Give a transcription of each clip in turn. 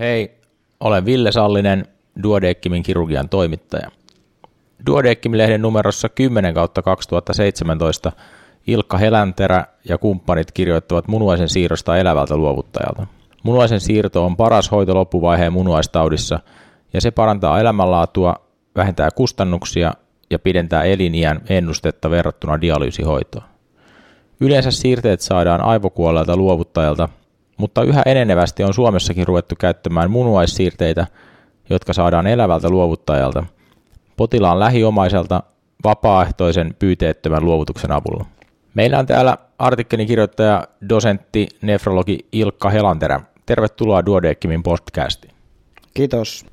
Hei, olen Ville Sallinen, Duodeckimin kirurgian toimittaja. Duodeckim-lehden numerossa 10 kautta 2017 Ilkka Helänterä ja kumppanit kirjoittavat munuaisen siirrosta elävältä luovuttajalta. Munuaisen siirto on paras hoito loppuvaiheen munuaistaudissa ja se parantaa elämänlaatua, vähentää kustannuksia ja pidentää eliniän ennustetta verrattuna dialyysihoitoon. Yleensä siirteet saadaan aivokuolleelta luovuttajalta, mutta yhä enenevästi on Suomessakin ruvettu käyttämään munuaissiirteitä, jotka saadaan elävältä luovuttajalta, potilaan lähiomaiselta vapaaehtoisen pyyteettömän luovutuksen avulla. Meillä on täällä artikkelin kirjoittaja, dosentti, nefrologi Ilkka Helanterä. Tervetuloa Duodeckimin podcastiin. Kiitos.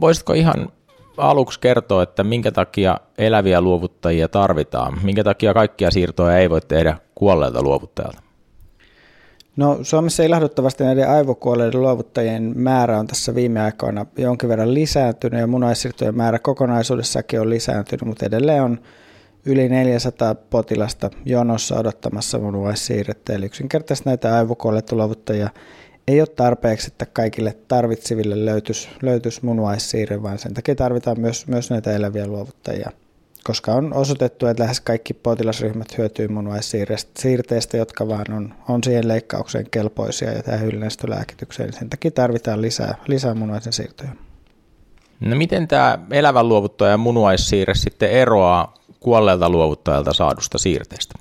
Voisitko ihan aluksi kertoa, että minkä takia eläviä luovuttajia tarvitaan? Minkä takia kaikkia siirtoja ei voi tehdä kuolleelta luovuttajalta? No Suomessa ilahduttavasti näiden aivokuolleiden luovuttajien määrä on tässä viime aikoina jonkin verran lisääntynyt ja munaissirtojen määrä kokonaisuudessakin on lisääntynyt, mutta edelleen on yli 400 potilasta jonossa odottamassa munuaissiirrettä. Eli yksinkertaisesti näitä aivokuolleita luovuttajia ei ole tarpeeksi, että kaikille tarvitseville löytyisi, löytyisi munuaissiirre, vaan sen takia tarvitaan myös, myös näitä eläviä luovuttajia. Koska on osoitettu, että lähes kaikki potilasryhmät hyötyy munuaissiirteistä, jotka vaan on, on siihen leikkaukseen kelpoisia ja tähän hyllenestölääkitykseen. Sen takia tarvitaan lisää, lisää munuaisen siirtoja. No miten tämä elävän luovuttajan munuaissiirre sitten eroaa kuolleelta luovuttajalta saadusta siirteestä?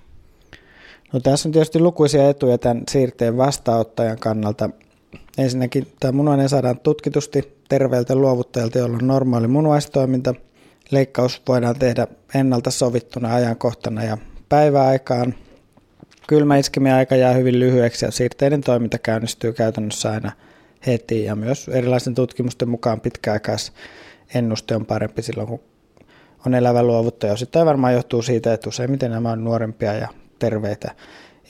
No tässä on tietysti lukuisia etuja tämän siirteen vastaanottajan kannalta. Ensinnäkin tämä munuainen saadaan tutkitusti terveeltä luovuttajalta, jolla on normaali munuaistoiminta. Leikkaus voidaan tehdä ennalta sovittuna ajankohtana ja päiväaikaan. Kylmä aika jää hyvin lyhyeksi ja siirteiden toiminta käynnistyy käytännössä aina heti ja myös erilaisten tutkimusten mukaan pitkäaikaisennuste on parempi silloin, kun on elävä luovuttaja. Osittain varmaan johtuu siitä, että useimmiten nämä on nuorempia ja terveitä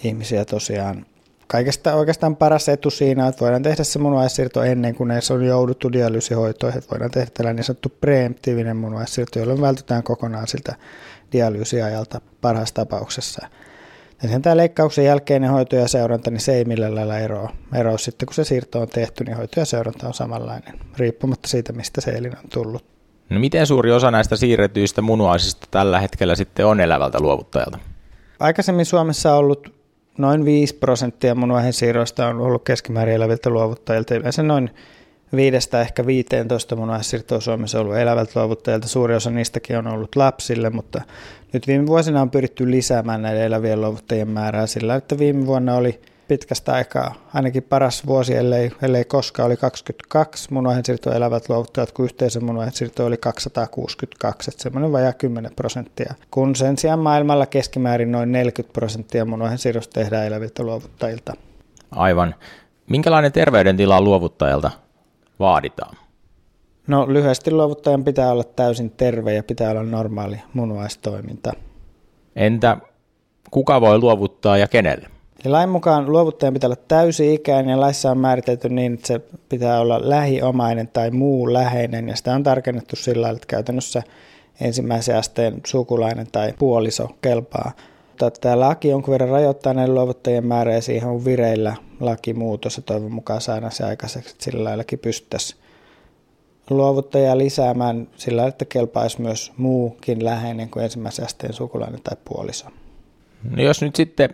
ihmisiä tosiaan. Kaikesta oikeastaan paras etu siinä, että voidaan tehdä se munuaissiirto ennen kuin edes on jouduttu dialyysihoitoon, että voidaan tehdä tällainen niin sanottu preemptiivinen munuaissiirto, jolloin vältytään kokonaan siltä dialyysiajalta parhaassa tapauksessa. Ja sen tämä leikkauksen jälkeinen hoito ja seuranta, niin se ei millään lailla eroa. eroa. Sitten kun se siirto on tehty, niin hoito ja seuranta on samanlainen, riippumatta siitä, mistä se elin on tullut. No miten suuri osa näistä siirretyistä munuaisista tällä hetkellä sitten on elävältä luovuttajalta? Aikaisemmin Suomessa on ollut noin 5 prosenttia munuaihin siirroista on ollut keskimäärin eläviltä luovuttajilta. Yleensä noin viidestä ehkä 15 munuaissiirtoa Suomessa on ollut elävältä luovuttajilta. Suuri osa niistäkin on ollut lapsille, mutta nyt viime vuosina on pyritty lisäämään näiden elävien luovuttajien määrää sillä, että viime vuonna oli – pitkästä aikaa, ainakin paras vuosi, ellei, ellei koskaan, oli 22 munuaisensiirtoa elävät luovuttajat, kun yhteisö munuaisensiirto oli 262, että semmoinen vajaa 10 prosenttia. Kun sen sijaan maailmalla keskimäärin noin 40 prosenttia munuaisensiirrosta tehdään eläviltä luovuttajilta. Aivan. Minkälainen terveydentila luovuttajalta vaaditaan? No lyhyesti luovuttajan pitää olla täysin terve ja pitää olla normaali munuaistoiminta. Entä kuka voi luovuttaa ja kenelle? Eli lain mukaan luovuttajan pitää olla täysi-ikäinen ja laissa on määritelty niin, että se pitää olla lähiomainen tai muu läheinen ja sitä on tarkennettu sillä tavalla, että käytännössä ensimmäisen asteen sukulainen tai puoliso kelpaa. Mutta tämä laki jonkun verran rajoittaa näiden luovuttajien määrää ja siihen on vireillä lakimuutos ja toivon mukaan saadaan se aikaiseksi, että sillä laillakin pystyttäisiin luovuttajaa lisäämään sillä että kelpaisi myös muukin läheinen kuin ensimmäisen asteen sukulainen tai puoliso. No jos nyt sitten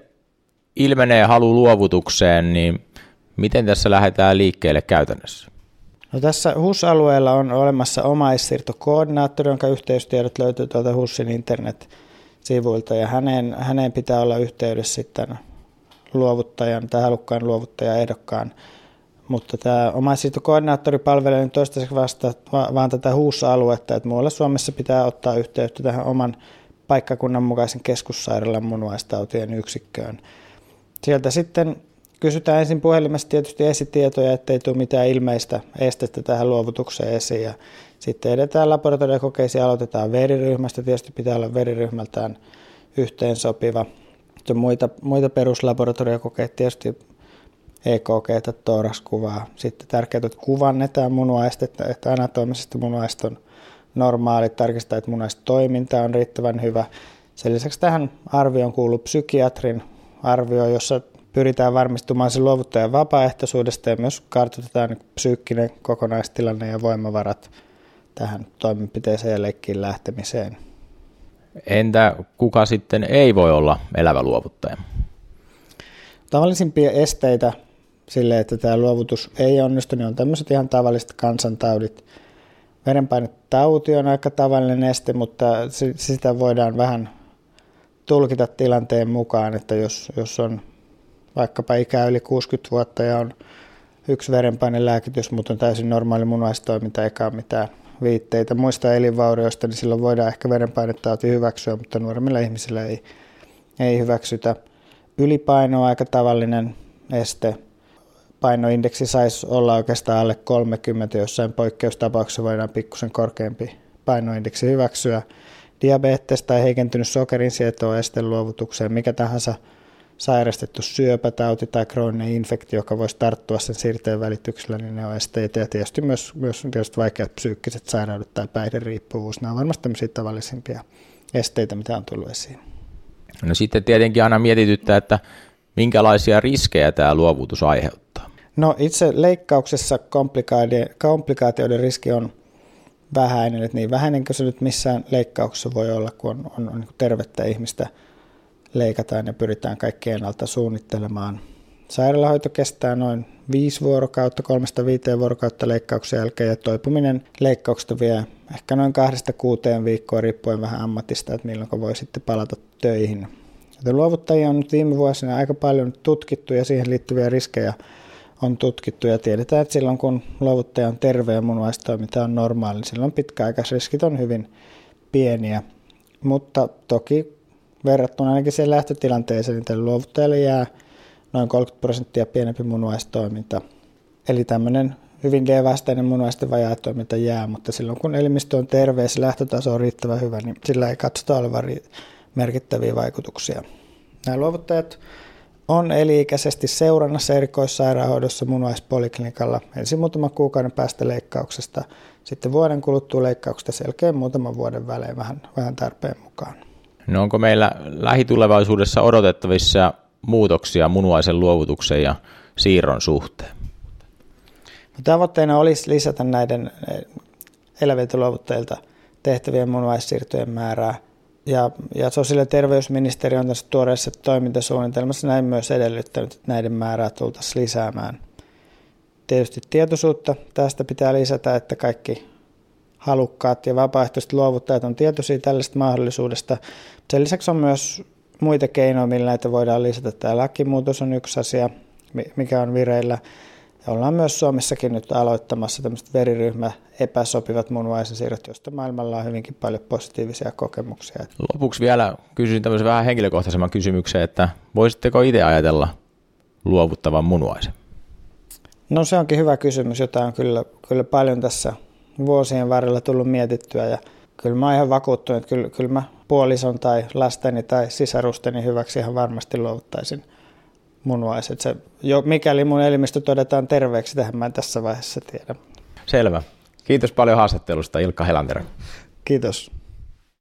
ilmenee halu luovutukseen, niin miten tässä lähdetään liikkeelle käytännössä? No tässä HUS-alueella on olemassa omaissiirtokoordinaattori, jonka yhteystiedot löytyy tuolta HUSin internet-sivuilta ja hänen, hänen pitää olla yhteydessä sitten luovuttajan tai halukkaan luovuttajan ehdokkaan. Mutta tämä omaissiirtokoordinaattori palvelee nyt toistaiseksi vasta vaan tätä HUS-aluetta, että muualla Suomessa pitää ottaa yhteyttä tähän oman paikkakunnan mukaisen keskussairaalan munuaistautien yksikköön. Sieltä sitten kysytään ensin puhelimessa tietysti esitietoja, ettei tule mitään ilmeistä estettä tähän luovutukseen esiin. Ja sitten edetään laboratoriokokeisiin, aloitetaan veriryhmästä. Tietysti pitää olla veriryhmältään yhteensopiva. Muita, muita peruslaboratoriokokeita, tietysti EKG, toraskuvaa. Sitten tärkeää, että kuvannetaan munuaista, että, anatomisesti munuaista on normaali, tarkistaa, että munuaista toiminta on riittävän hyvä. Sen lisäksi tähän arvioon kuuluu psykiatrin arvio, jossa pyritään varmistumaan sen luovuttajan vapaaehtoisuudesta ja myös kartoitetaan psyykkinen kokonaistilanne ja voimavarat tähän toimenpiteeseen ja leikkiin lähtemiseen. Entä kuka sitten ei voi olla elävä luovuttaja? Tavallisimpia esteitä sille, että tämä luovutus ei onnistu, niin on tämmöiset ihan tavalliset kansantaudit. Verenpainetauti on aika tavallinen este, mutta sitä voidaan vähän tulkita tilanteen mukaan, että jos, jos on vaikkapa ikää yli 60 vuotta ja on yksi verenpainelääkitys, mutta on täysin normaali munuaistoiminta eikä mitään viitteitä muista elinvaurioista, niin silloin voidaan ehkä verenpainetauti hyväksyä, mutta nuoremmilla ihmisillä ei, ei hyväksytä. Ylipaino on aika tavallinen este. Painoindeksi saisi olla oikeastaan alle 30, jossain poikkeustapauksessa voidaan pikkusen korkeampi painoindeksi hyväksyä. Diabetes tai heikentynyt sokerin sieto on este luovutukseen, mikä tahansa sairastettu syöpätauti tai krooninen infektio, joka voisi tarttua sen siirteen välityksellä, niin ne on esteitä. Ja tietysti myös, myös tietysti vaikeat psyykkiset sairaudet tai päihderiippuvuus, nämä on varmasti tämmöisiä tavallisimpia esteitä, mitä on tullut esiin. No sitten tietenkin aina mietityttää, että minkälaisia riskejä tämä luovutus aiheuttaa. No itse leikkauksessa komplikaatioiden riski on vähäinen, että niin vähäinen kuin se nyt missään leikkauksessa voi olla, kun on, on, on niin tervettä ihmistä leikataan ja pyritään kaikki ennalta suunnittelemaan. Sairaalahoito kestää noin 5 vuorokautta, kolmesta viiteen vuorokautta leikkauksen jälkeen ja toipuminen leikkauksesta vie ehkä noin kahdesta kuuteen viikkoa riippuen vähän ammatista, että milloin voi sitten palata töihin. Joten luovuttajia on nyt viime vuosina aika paljon tutkittu ja siihen liittyviä riskejä on tutkittu ja tiedetään, että silloin kun luovuttaja on terve ja munuaistoiminta on normaali, niin silloin pitkäaikaisriskit on hyvin pieniä. Mutta toki verrattuna ainakin siihen lähtötilanteeseen, niin tälle luovuttajalle jää noin 30 prosenttia pienempi munuaistoiminta. Eli tämmöinen hyvin D-vastainen munuaisten vajaatoiminta jää, mutta silloin kun elimistö on terve ja lähtötaso on riittävän hyvä, niin sillä ei katsota olevan merkittäviä vaikutuksia. Nämä luovuttajat on eli-ikäisesti seurannassa erikoissairaanhoidossa munuaispoliklinikalla ensin muutaman kuukauden päästä leikkauksesta, sitten vuoden kuluttua leikkauksesta selkeän muutaman vuoden välein vähän, vähän tarpeen mukaan. No onko meillä lähitulevaisuudessa odotettavissa muutoksia munuaisen luovutuksen ja siirron suhteen? No, tavoitteena olisi lisätä näiden eh, eläviltä luovuttajilta tehtävien munuaissiirtojen määrää. Ja, ja sosiaali- ja terveysministeri on tässä tuoreessa toimintasuunnitelmassa näin myös edellyttänyt, että näiden määrää tultaisiin lisäämään. Tietysti tietoisuutta tästä pitää lisätä, että kaikki halukkaat ja vapaaehtoiset luovuttajat on tietoisia tällaista mahdollisuudesta. Sen lisäksi on myös muita keinoja, millä näitä voidaan lisätä. Tämä lakimuutos on yksi asia, mikä on vireillä. Ja ollaan myös Suomessakin nyt aloittamassa tämmöiset veriryhmä epäsopivat munuaisensiirrot, joista maailmalla on hyvinkin paljon positiivisia kokemuksia. Lopuksi vielä kysyn tämmöisen vähän henkilökohtaisemman kysymyksen, että voisitteko itse ajatella luovuttavan munuaisen? No se onkin hyvä kysymys, jota on kyllä, kyllä paljon tässä vuosien varrella tullut mietittyä ja kyllä mä oon ihan vakuuttunut, että kyllä, kyllä mä puolison tai lasteni tai sisarusteni hyväksi ihan varmasti luovuttaisin munuaiset. Se, jo, mikäli mun elimistö todetaan terveeksi, tähän mä en tässä vaiheessa tiedä. Selvä. Kiitos paljon haastattelusta Ilkka Helanterä. Kiitos.